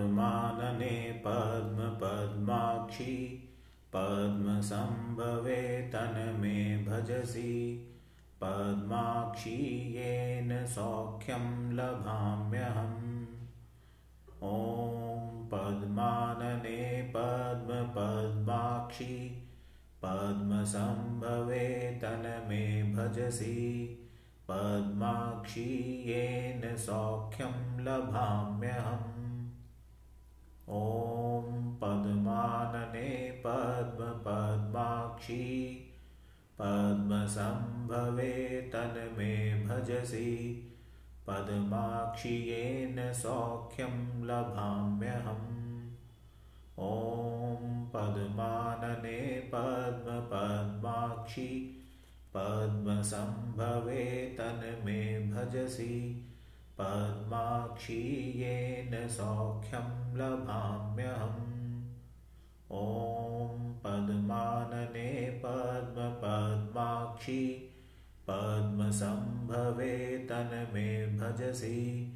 पद्मानने पद्मपद्माक्षि पद्मसम्भवे तन्मे भजसि। पद्माक्षी येन सौख्यं लभाम्यहम्। ॐ पद्मानने पद्मपद्माक्षि पद्मसम्भवे तन्मे भजसि। पद्माक्षी येन सौख्यं लभाम्यहम् ॐ पद्मानने पद्मपद्माक्षी पद्मसम्भवे तन्मे भजसि पद्माक्षि येन सौख्यं लभाम्यहम् ॐ पद्मानने पद्मपद्माक्षि पद्मसम्भवे तन्मे भजसि पद्माक्षी येन सौख्यं लभाम्यहम्। ॐ पद्मानने पद्मपद्माक्षि पद्मसम्भवे तन्मे भजसि।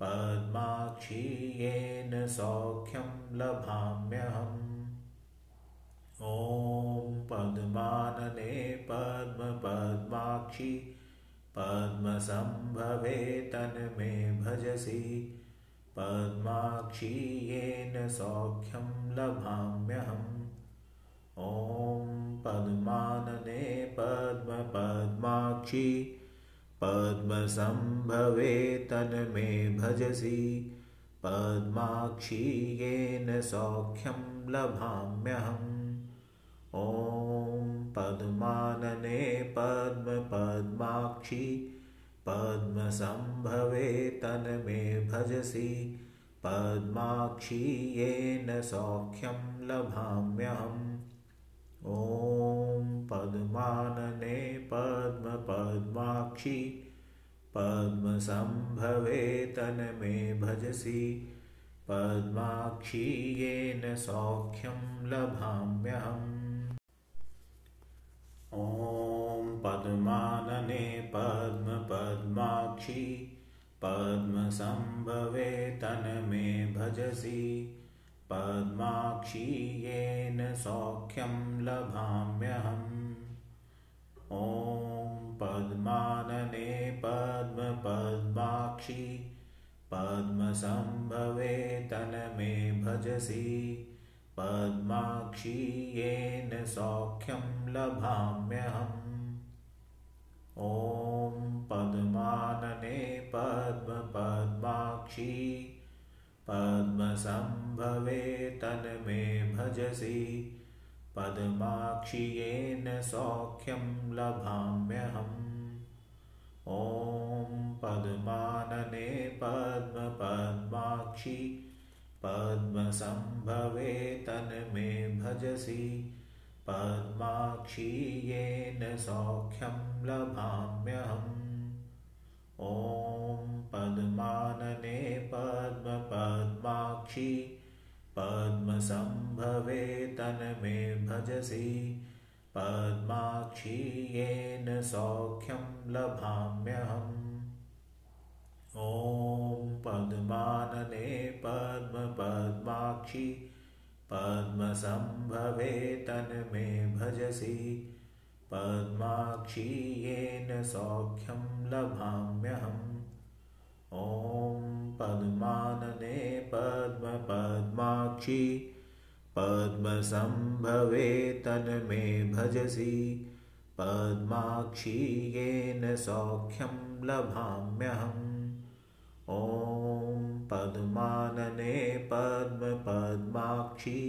पद्माक्षी येन सौख्यं लभाम्यहम्। ॐ पद्मानने पद्मपद्माक्षि पद्मसम्भवे तन्मे भजसि। पद्माक्षी येन सौख्यं लभाम्यहम्। ॐ पद्मानने पद्मपद्माक्षि। पद्मसम्भवे तन्मे भजसि। पद्माक्षी येन सौख्यं लभाम्यहम्। ॐ पद्मानने पद्मपद्माक्षि पद्मसम्भवे तन्मे भजसि पद्माक्षी येन सौख्यं लभाम्यहम् ॐ पद्मानने पद्मपद्माक्षि पद्मसम्भवे तन्मे भजसि पद्माक्षी येन सौख्यं लभाम्यहम् ॐ पद्मानने पद्मपद्माक्षि पद्मसम्भवे तन्मे भजसि पद्माक्षी येन सौख्यं लभाम्यहम् ॐ पद्मानने पद्मपद्माक्षि पद्मसम्भवे तन्मे भजसि पद्माक्षी येन सौख्यं लभाम्यहम्। ॐ पद्मानने पद्मपद्माक्षी पद्मसम्भवे तन्मे भजसि। पद्माक्षी येन सौख्यं लभाम्यहम्। ॐ पद्मानने पद्मपद्माक्षि पद्मसम्भवे तन्मे भजसि पद्माक्षी येन सौख्यं लभाम्यहम्। ॐ पद्मानने पद्मपद्माक्षि पद्मसम्भवे तन्मे भजसि पद्माक्षी येन सौख्यं लभाम्यहम् ॐ पद्मानने पद्मपद्माक्षि पद्मसम्भवे तन्मे भजसि पद्माक्षी येन सौख्यं लभाम्यहम् ॐ पद्मानने पद्मपद्माक्षि पद्मसम्भवे तन्मे भजसि पद्माक्षी येन सौख्यं लभाम्यहम् ॐ पद्मानने पद्मपद्माक्षि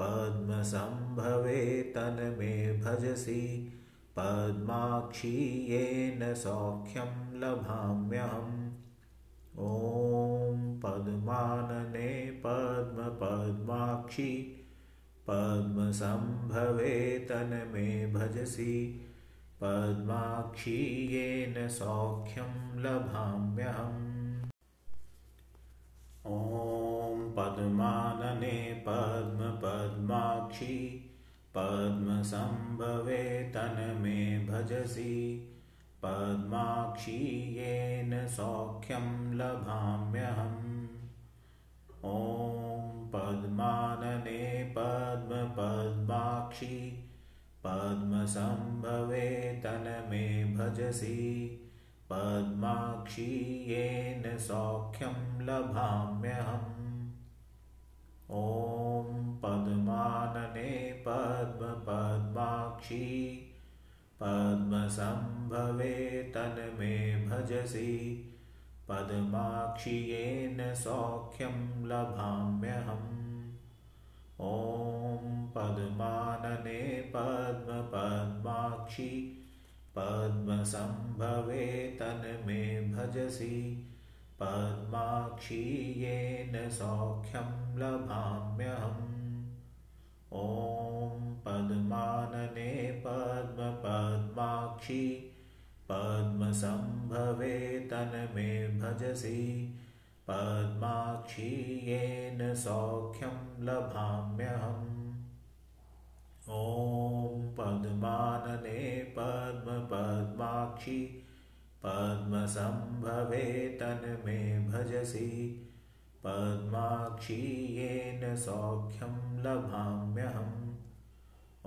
पद्मसम्भवे तन्मे भजसि पद्माक्षी येन सौख्यं लभाम्यहम् ॐ पद्मानने पद्मपद्माक्षि पद्मसम्भवे तन्मे भजसि पद्माक्षी येन सौख्यं लभाम्यहम् ॐ पद्मानने पद्मपद्माक्षि पद्मसम्भवे तन्मे भजसि पद्माक्षी येन सौख्यं लभाम्यहम् ॐ पद्मानने पद्मपद्माक्षि पद्मसम्भवे तन्मे भजसि पद्माक्षी येन सौख्यं लभाम्यहम्। ॐ पद्मानने पद्मपद्माक्षी पद्मसम्भवे तन्मे भजसि। पद्माक्षि येन सौख्यं लभाम्यहम्। ॐ पद्मानने पद्मपद्माक्षी पद्मसम्भवे तन्मे भजसि पद्माक्षी येन सौख्यं लभाम्यहम्। ॐ पद्मानने पद्मपद्माक्षी पद्मसम्भवे तन्मे भजसि पद्माक्षी येन सौख्यं लभाम्यहम् ॐ पद्मानने पद्मपद्माक्षी पद्मसम्भवे तन्मे भजसि पद्माक्षी येन सौख्यं लभाम्यहम्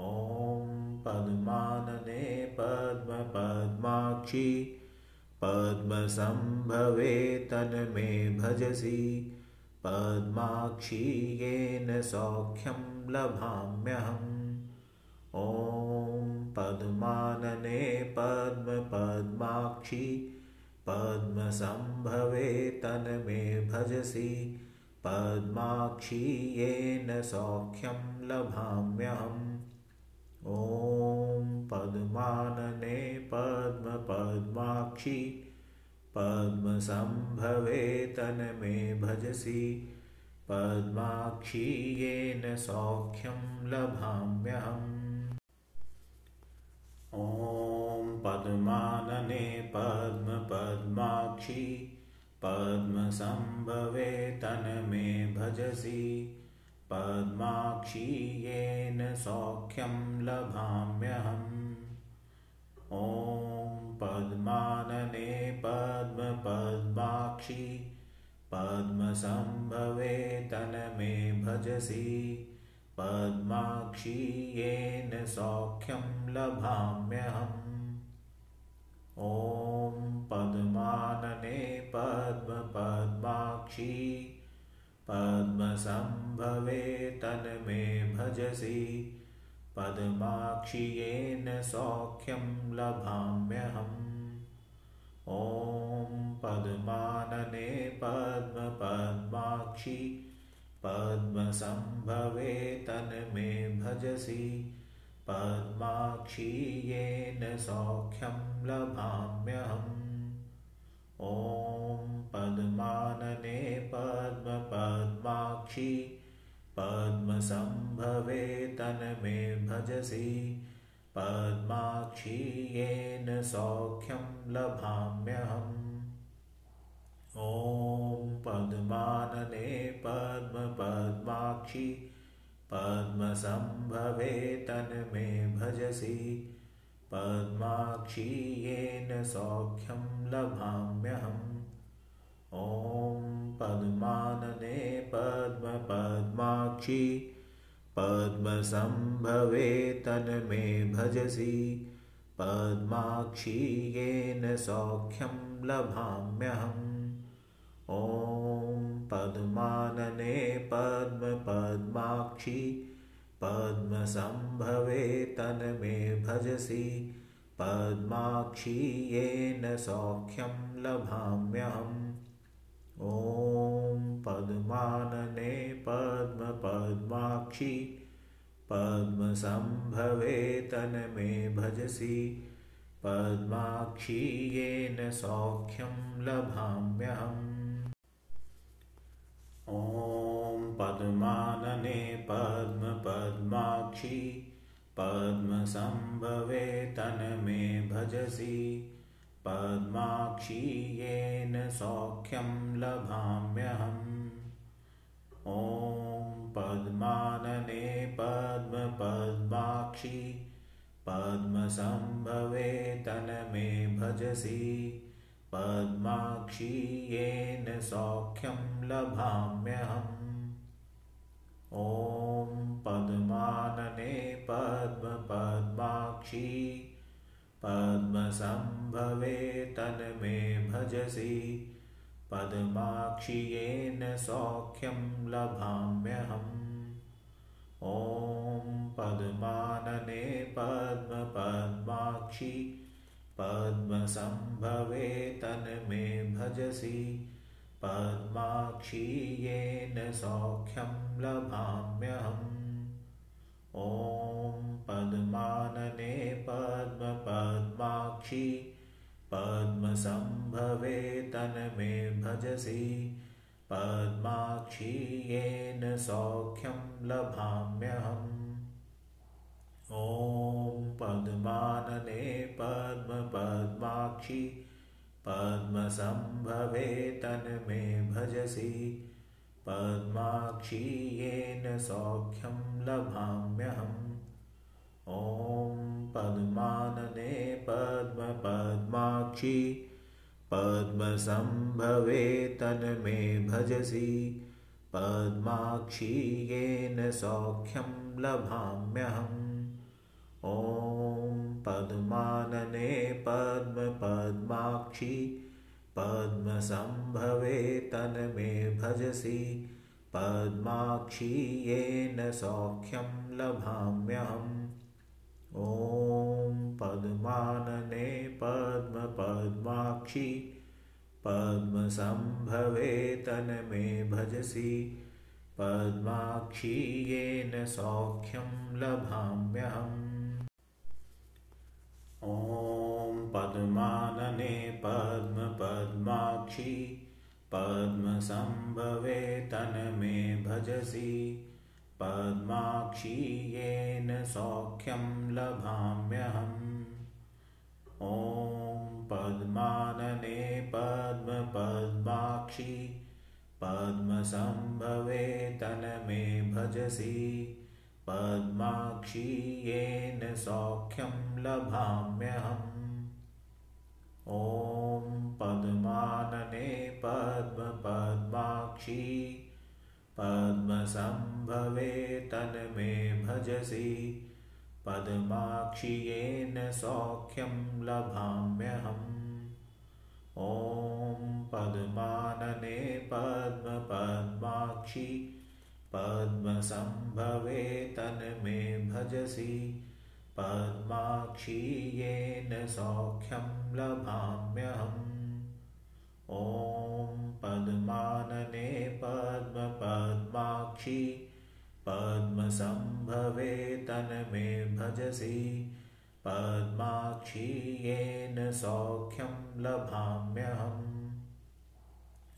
ॐ पद्मानने पद्मपद्माक्षी पद्मसम्भवे तन्मे भजसि पद्माक्षी येन सौख्यं लभाम्यहम् ॐ पद्मानने पद्मपद्माक्षी पद्मसम्भवे तन्मे भजसि पद्माक्षी येन सौख्यं लभाम्यहम् ॐ पद्मानने पद्मपद्माक्षी पद्मसम्भवे तन्मे भजसि पद्माक्षी येन सौख्यं लभाम्यहम् पद्मपद्माक्षी पद्मसम्भवे तन्मे भजसि। पद्माक्षी येन सौख्यं लभाम्यहम्। ॐ पद्मानने पद्मपद्माक्षी पद्मसम्भवे तन्मे भजसि। पद्माक्षी येन सौख्यं लभाम्यहम् ॐ पद्मानने पद्मपद्माक्षी पद्मसम्भवे तन्मे भजसि पद्माक्षी येन सौख्यं लभाम्यहम् ॐ पद्मानने पद्मपद्माक्षी पद्मसम्भवे तन्मे भजसि पद्माक्षी येन सौख्यं लभाम्यहम्। ॐ पद्मानने पद्मपद्माक्षी पद्मसम्भवे तन्मे भजसि। पद्माक्षी येन सौख्यं लभाम्यहम्। ॐ पद्मानने पद्मपद्माक्षी पद्मसम्भवे तन्मे भजसि पद्माक्षी येन सौख्यं लभाम्यहम्। ॐ पद्मानने पद्मपद्माक्षी पद्मसम्भवे तन्मे भजसि पद्माक्षी येन सौख्यं लभाम्यहम्। ॐ पद्मानने पद्मपद्माक्षी पद्मसम्भवे तन्मे भजसि पद्माक्षी येन सौख्यं लभाम्यहम्। ॐ पद्मानने पद्मपद्माक्षी पद्मसम्भवे तन्मे भजसि पद्माक्षी येन सौख्यं लभाम्यहम् ॐ पद्मानने पद्मपद्माक्षी पद्मसम्भवे तन्मे भजसि पद्माक्षी येन सौख्यं लभाम्यहम् ॐ पद्मानने पद्मपद्माक्षी पद्मसम्भवे तन्मे भजसि पद्माक्षी येन सौख्यं लभाम्यहम्। ॐ पद्मानने पद्मपद्माक्षी पद्मसम्भवे तन्मे भजसि। पद्माक्षियेन सौख्यं लभाम्यहम्। ॐ पद्मानने पद्मपद्माक्षि पद्मसम्भवे तन्मे भजसि पद्माक्षीयेन सौख्यं लभाम्यहम्। ॐ पद्मानने पद्मपद्माक्षि पद्मसम्भवे तन्मे भजसि पद्माक्षीयेन सौख्यं लभाम्यहम् ॐ पद्मानने पद्मपद्माक्षि पद्मसम्भवे तन्मे भजसि पद्माक्षीयेन सौख्यं लभाम्यहम् ॐ पद्मानने पद्मपद्माक्षि पद्मसम्भवे तन्मे भजसि पद्माक्षीयेन सौख्यं लभाम्यहम् ॐ पद्मानने पद्मपद्माक्षि पद्मसम्भवे तन्मे भजसि पद्माक्षीयेन सौख्यं लभाम्यहम् ॐ पद्मानने पद्मपद्माक्षि पद्मसम्भवे तन्मे भजसि पद्माक्षीयेन सौख्यं लभाम्यहम् ॐ पद्मानने पद्मपद्माक्षि पद्मसम्भवे तन्मे भजसि पद्माक्षीयेन सौख्यं लभाम्यहम् ॐ पद्मानने पद्मपद्माक्षि पद्मसम्भवे तन्मे भजसि पद्माक्षीयेन सौख्यं लभाम्यहम्। ॐ पद्मानने पद्मपद्माक्षि पद्मसम्भवे तन्मे भजसि। पद्माक्षियेन सौख्यं लभाम्यहम्। ॐ पद्मानने पद्मपद्माक्षि पद्मसम्भवे तन्मे भजसि पद्माक्षीयेन सौख्यं लभाम्यहम्। ॐ पद्मानने पद्मपद्माक्षि पद्मसम्भवे तन्मे भजसि पद्माक्षीयेन सौख्यं लभाम्यहम्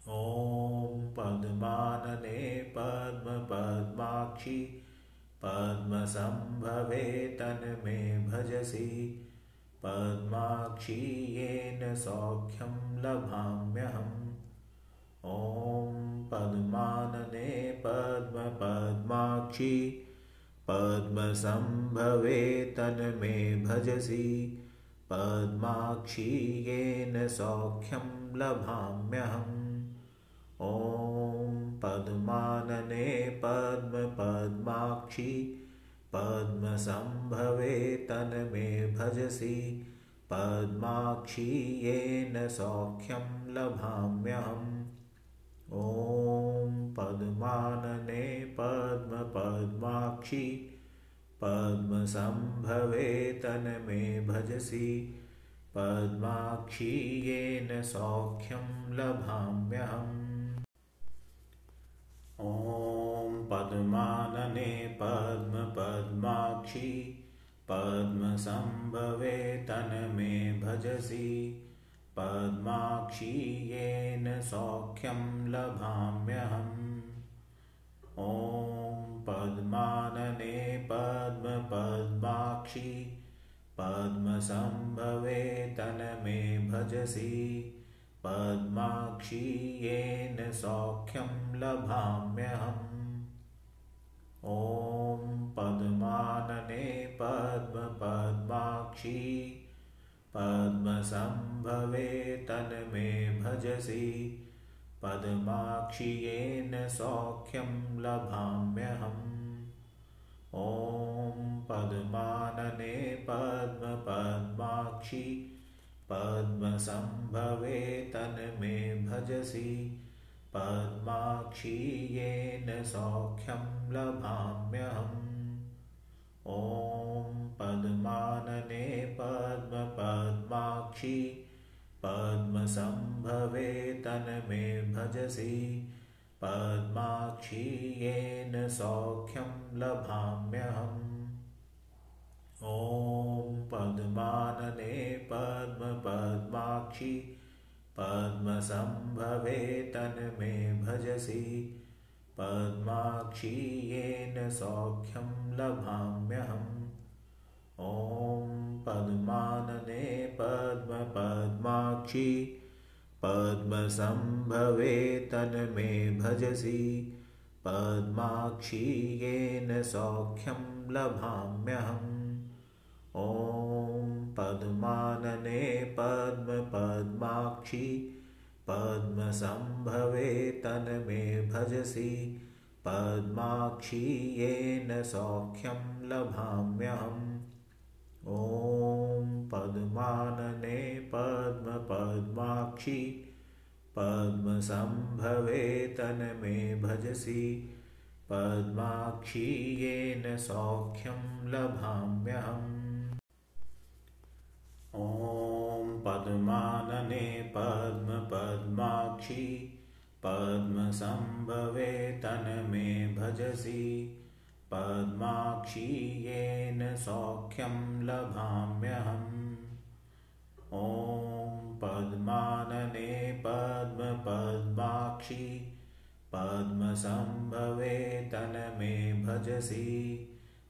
ॐ पद्मानने पद्मपद्माक्षि पद्मसम्भवे तन्मे भजसि पद्माक्षीयेन सौख्यं लभाम्यहम् ॐ पद्मानने पद्मपद्माक्षि पद्मसम्भवे तन्मे भजसि पद्माक्षीयेन सौख्यं लभाम्यहम् ॐ पद्मानने पद्मपद्माक्षि पद्मसम्भवे तन्मे भजसि पद्माक्षीयेन सौख्यं लभाम्यहम् ॐ पद्मानने पद्मपद्माक्षि पद्मसम्भवे तन्मे भजसि पद्माक्षीयेन सौख्यं लभाम्यहम् पद्मानने पद्मपद्माक्षि पद्मसम्भवे तन्मे भजसि पद्माक्षीयेन सौख्यं लभाम्यहम्। ॐ पद्मानने पद्मपद्माक्षि पद्मसम्भवे तन्मे भजसि पद्माक्षीयेन सौख्यं लभाम्यहम् ॐ पद्मानने पद्मपद्माक्षि पद्मसम्भवे तन्मे भजसि पद्माक्षि येन सौख्यं लभाम्यहम् ॐ पद्मानने पद्मपद्माक्षि पद्मसम्भवे तन्मे भजसि पद्माक्षि येन सौख्यं लभाम्यहम्। ॐ पद्मानने पद्मपद्माक्षि पद्मसम्भवे तन्मे भजसि। पद्माक्षि येन सौख्यं लभाम्यहम्। ॐ पद्मानने पद्मपद्माक्षि पद्मसम्भवे तन्मे भजसि। पद्माक्षि येन सौख्यं लभाम्यहम्। ॐ पद्मानने पद्मपद्माक्षि। पद्मसम्भवे तन्मे भजसि। पद्माक्षि येन सौख्यं लभाम्यहम्। ॐ पद्मानने पद्मपद्माक्षि पद्मसम्भवे तन्मे भजसि पद्माक्षि येन सौख्यं लभाम्यहम् ॐ पद्मानने पद्मपद्माक्षि पद्मसम्भवे तन्मे भजसि पद्माक्षि येन सौख्यं लभाम्यहम् ॐ पद्मानने पद्मपद्माक्षि पद्मसम्भवे तन्मे भजसि पद्माक्षि येन सौख्यं लभाम्यहम् ॐ पद्मानने पद्मपद्माक्षि पद्मसम्भवे तन्मे भजसि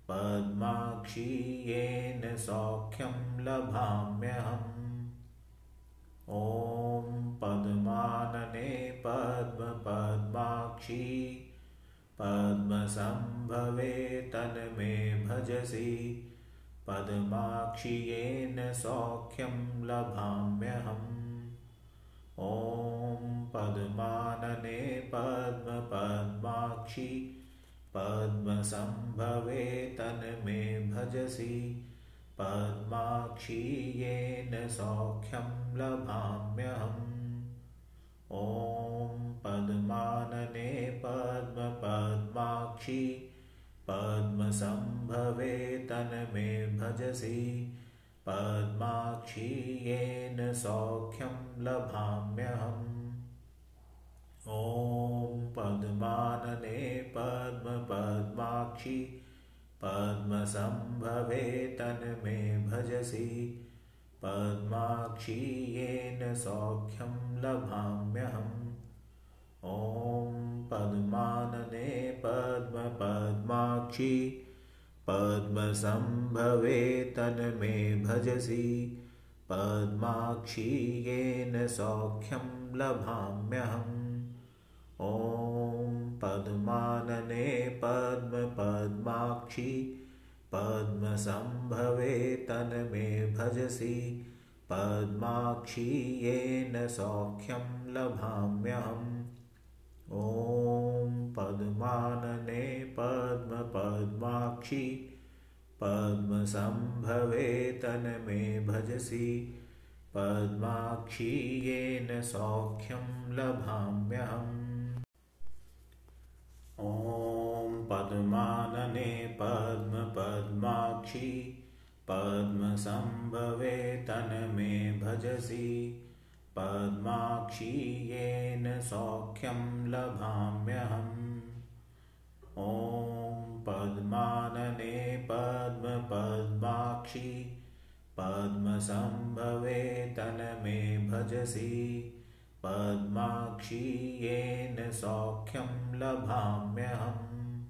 पद्माक्षि येन सौख्यं लभाम्यहम्। ॐ पद्मानने पद्मपद्माक्षि। पद्मसम्भवे तन्मे भजसि। पद्माक्षि येन सौख्यं लभाम्यहम्। ॐ पद्मानने पद्मपद्माक्षि। पद्मसम्भवे तन्मे भजसि। पद्माक्षि येन सौख्यं लभाम्यहम्। ॐ पद्मानने पद्मपद्माक्षि पद्मसम्भवे तन्मे भजसि। पद्माक्षि येन सौख्यं लभाम्यहम्। ॐ पद्मानने पद्मपद्माक्षि पद्मसम्भवे तन्मे भजसि पद्माक्षि येन सौख्यं लभाम्यहम्। ॐ पद्मानने पद्मपद्माक्षि पद्मसम्भवे तन्मे भजसि पद्माक्षि येन सौख्यं लभाम्यहम्। ॐ पद्मानने पद्मपद्माक्षि पद्मसम्भवे तन्मे भजसि पद्माक्षि येन सौख्यं लभाम्यहम्। ॐ पद्मानने पद्मपद्माक्षि पद्मसम्भवे तन्मे भजसि पद्माक्षि येन सौख्यं लभाम्यहम् ॐ पद्मानने पद्मपद्माक्षि पद्मसम्भवे तन्मे भजसि पद्माक्षि येन सौख्यं लभाम्यहम् ॐ पद्मानने पद्मपद्माक्षि पद्मसम्भवे तन्मे भजसि पद्माक्षि येन सौख्यं लभाम्यहम्।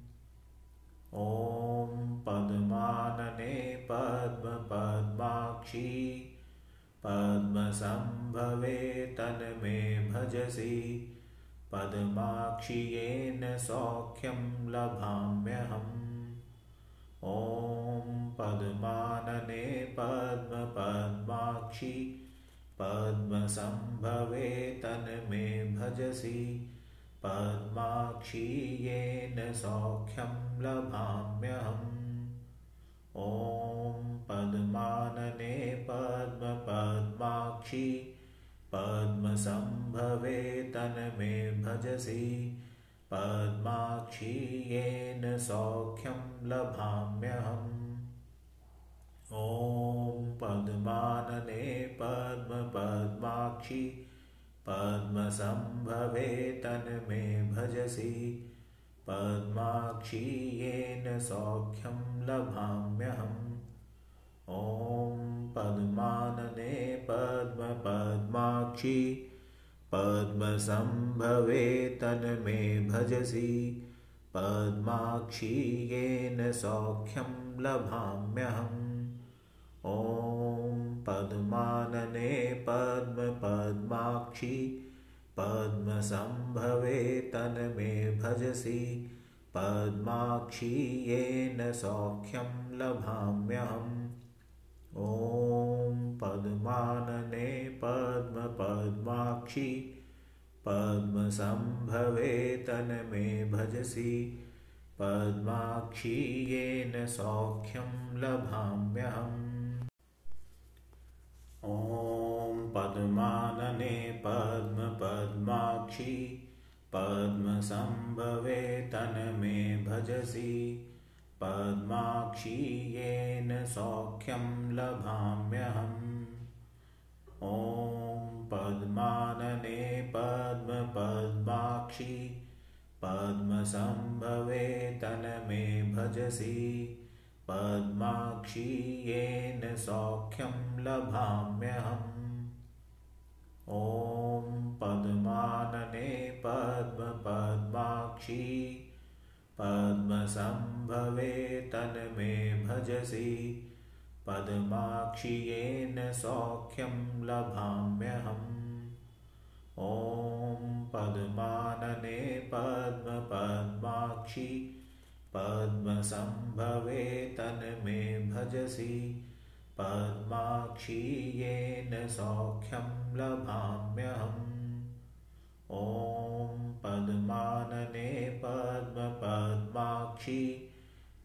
ॐ पद्मानने पद्मपद्माक्षि पद्मसम्भवे तन्मे भजसि। पद्माक्षि येन सौख्यं लभाम्यहम्। ॐ पद्मानने पद्मपद्माक्षि पद्मसम्भवे तन्मे भजसि पद्माक्षी येन सौख्यं लभाम्यहम्। ॐ पद्मानने पद्मपद्माक्षी पद्मसम्भवे तन्मे भजसि पद्माक्षी येन सौख्यं लभाम्यहम् ॐ पद्मानने पद्मपद्माक्षी पद्मसम्भवे तन्मे भजसि। पद्माक्षी येन सौख्यं लभाम्यहम्। ॐ पद्मानने पद्मपद्माक्षी पद्मसम्भवे तन्मे भजसि। पद्माक्षी येन सौख्यं लभाम्यहम्। ॐ पद्मानने पद्मपद्माक्षी पद्मसम्भवे तन्मे भजसि पद्माक्षी येन सौख्यं लभाम्यहम्। ॐ पद्मानने पद्मपद्माक्षी पद्मसम्भवे तन्मे भजसि पद्माक्षी येन सौख्यं लभाम्यहम् पद्मानने पद्मपद्माक्षी पद्मसम्भवे तन्मे भजसि पद्माक्षी येन सौख्यं लभाम्यहम्। ॐ पद्मानने पद्मपद्माक्षी पद्मसम्भवे तन्मे भजसि पद्माक्षी येन सौख्यं लभाम्यहम् ॐ पद्मानने पद्मपद्माक्षी पद्मसम्भवे तन्मे भजसि पद्माक्षी येन सौख्यं लभाम्यहम् ॐ पद्मानने पद्मपद्माक्षी पद्मसम्भवे तन्मे भजसि पद्माक्षी येन सौख्यं लभाम्यहम्। ॐ पद्मानने पद्मपद्माक्षी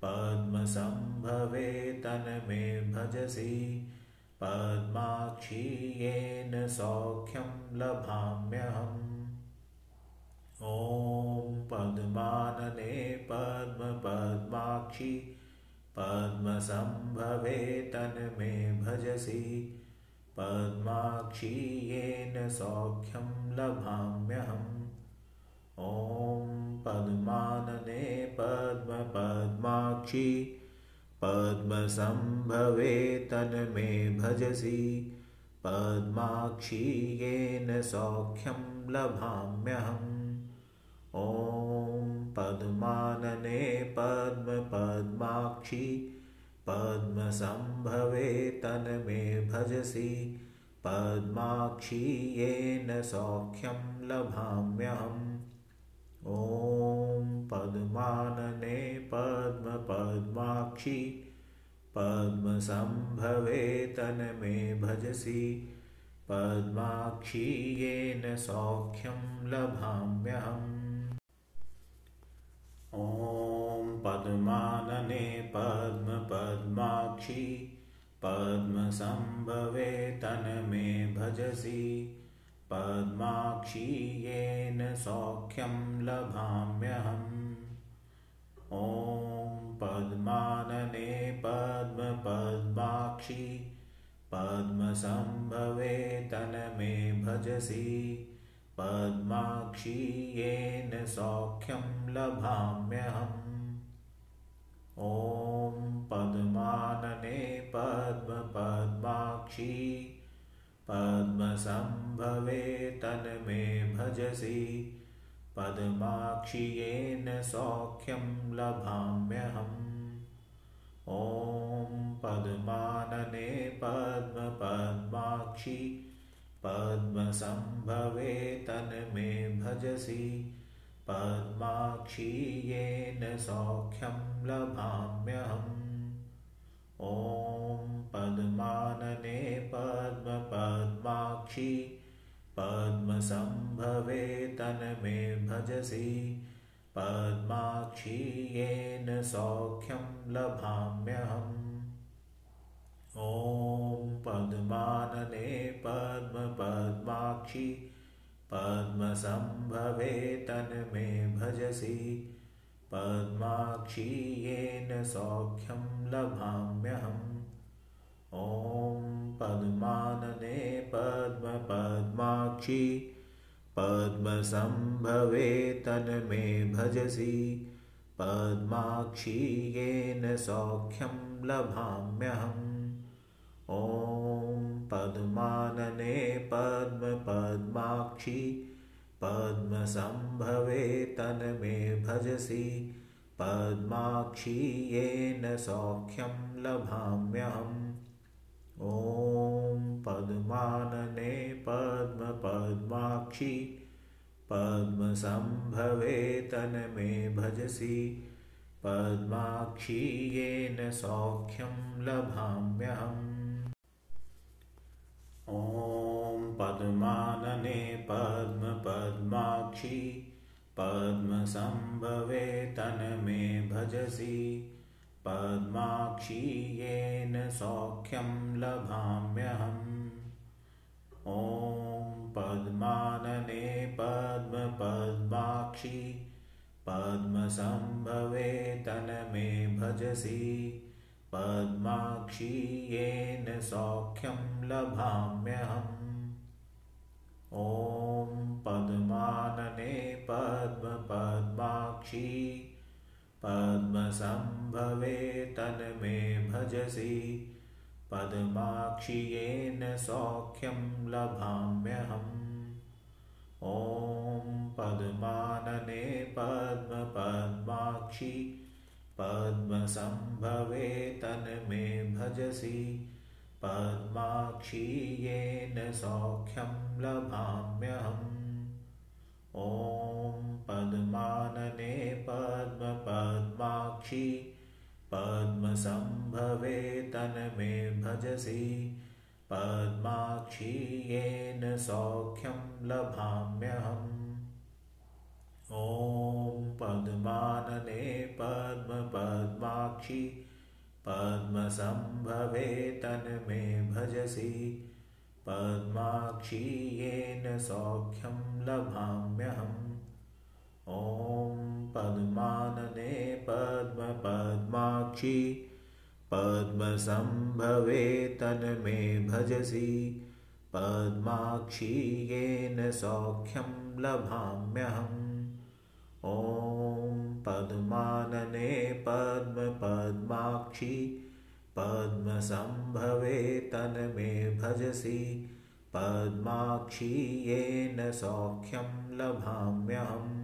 पद्मसम्भवे तन्मे भजसि। पद्माक्षी येन सौख्यं लभाम्यहम्। ॐ पद्मानने पद्मपद्माक्षी पद्मसम्भवे तन्मे भजसि पद्माक्षी येन सौख्यं लभाम्यहम्। ॐ पद्मानने पद्मपद्माक्षी पद्मसम्भवे तन्मे भजसि पद्माक्षी येन सौख्यं लभाम्यहम्। ॐ पद्मानने पद्मपद्माक्षी पद्मसम्भवे तन्मे भजसि पद्माक्षी येन सौख्यं लभाम्यहम्। ॐ पद्मानने पद्मपद्माक्षी पद्मसम्भवे तन्मे भजसि पद्माक्षी येन सौख्यं लभाम्यहम् ॐ पद्मानने पद्मपद्माक्षी पद्मसम्भवे तन्मे भजसि पद्माक्षी येन सौख्यं लभाम्यहम् ॐ पद्मानने पद्मपद्माक्षी पद्मसम्भवे तन्मे भजसि पद्माक्षी येन सौख्यं लभाम्यहम्। ॐ पद्मानने पद्मपद्माक्षी पद्मसम्भवे तन्मे भजसि। पद्माक्षी येन सौख्यं लभाम्यहम्। ॐ पद्मानने पद्मपद्माक्षी पद्मसम्भवे तन्मे भजसि पद्माक्षी येन सौख्यं लभाम्यहम्। ॐ पद्मानने पद्मपद्माक्षि पद्मसम्भवे तन्मे भजसि पद्माक्षी येन सौख्यं लभाम्यहम् ॐ पद्मानने पद्मपद्माक्षि पद्मसम्भवे तन्मे भजसि पद्माक्षी येन सौख्यं लभाम्यहम् ॐ पद्मानने पद्मपद्माक्षि पद्मसम्भवे तन्मे भजसि पद्माक्षी येन सौख्यं लभाम्यहम् ॐ पद्मानने पद्मपद्माक्षि पद्मसम्भवे तन्मे भजसि पद्माक्षी येन सौख्यं लभाम्यहम्। ॐ पद्मानने पद्मपद्माक्षि पद्मसम्भवे तन्मे भजसि पद्माक्षी येन सौख्यं लभाम्यहम् ॐ पद्मानने पद्मपद्माक्षि पद्मसम्भवे तन्मे भजसि पद्माक्षी येन सौख्यं लभाम्यहम् ॐ पद्मानने पद्मपद्माक्षि पद्मसम्भवे तन्मे भजसि पद्माक्षी येन सौख्यं लभाम्यहम्। ॐ पद्मानने पद्मपद्माक्षी पद्मसम्भवे तन्मे भजसि। पद्माक्षी येन सौख्यं लभाम्यहम्। ॐ पद्मानने पद्मपद्माक्षी पद्मसम्भवे तन्मे भजसि पद्माक्षी येन सौख्यं लभाम्यहम्। ॐ पद्मानने पद्मपद्माक्षि पद्मसम्भवे तन्मे भजसि पद्माक्षी येन सौख्यं लभाम्यहम् ॐ पद्मानने पद्मपद्माक्षि पद्मसम्भवे तन्मे भजसि। पद्माक्षी येन सौख्यं लभाम्यहम्। ॐ पद्मानने पद्मपद्माक्षि पद्मसम्भवे तन्मे भजसि। पद्माक्षी येन सौख्यं लभाम्यहम् ॐ पद्मानने पद्मपद्माक्षि पद्मसम्भवे तन्मे भजसि पद्माक्षी येन सौख्यं लभाम्यहम्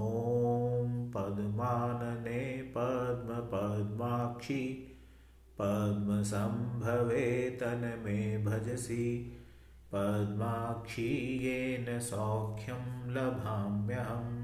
ॐ पद्मानने पद्मपद्माक्षि पद्मसम्भवे तन्मे भजसि पद्माक्षी येन सौख्यं लभाम्यहम्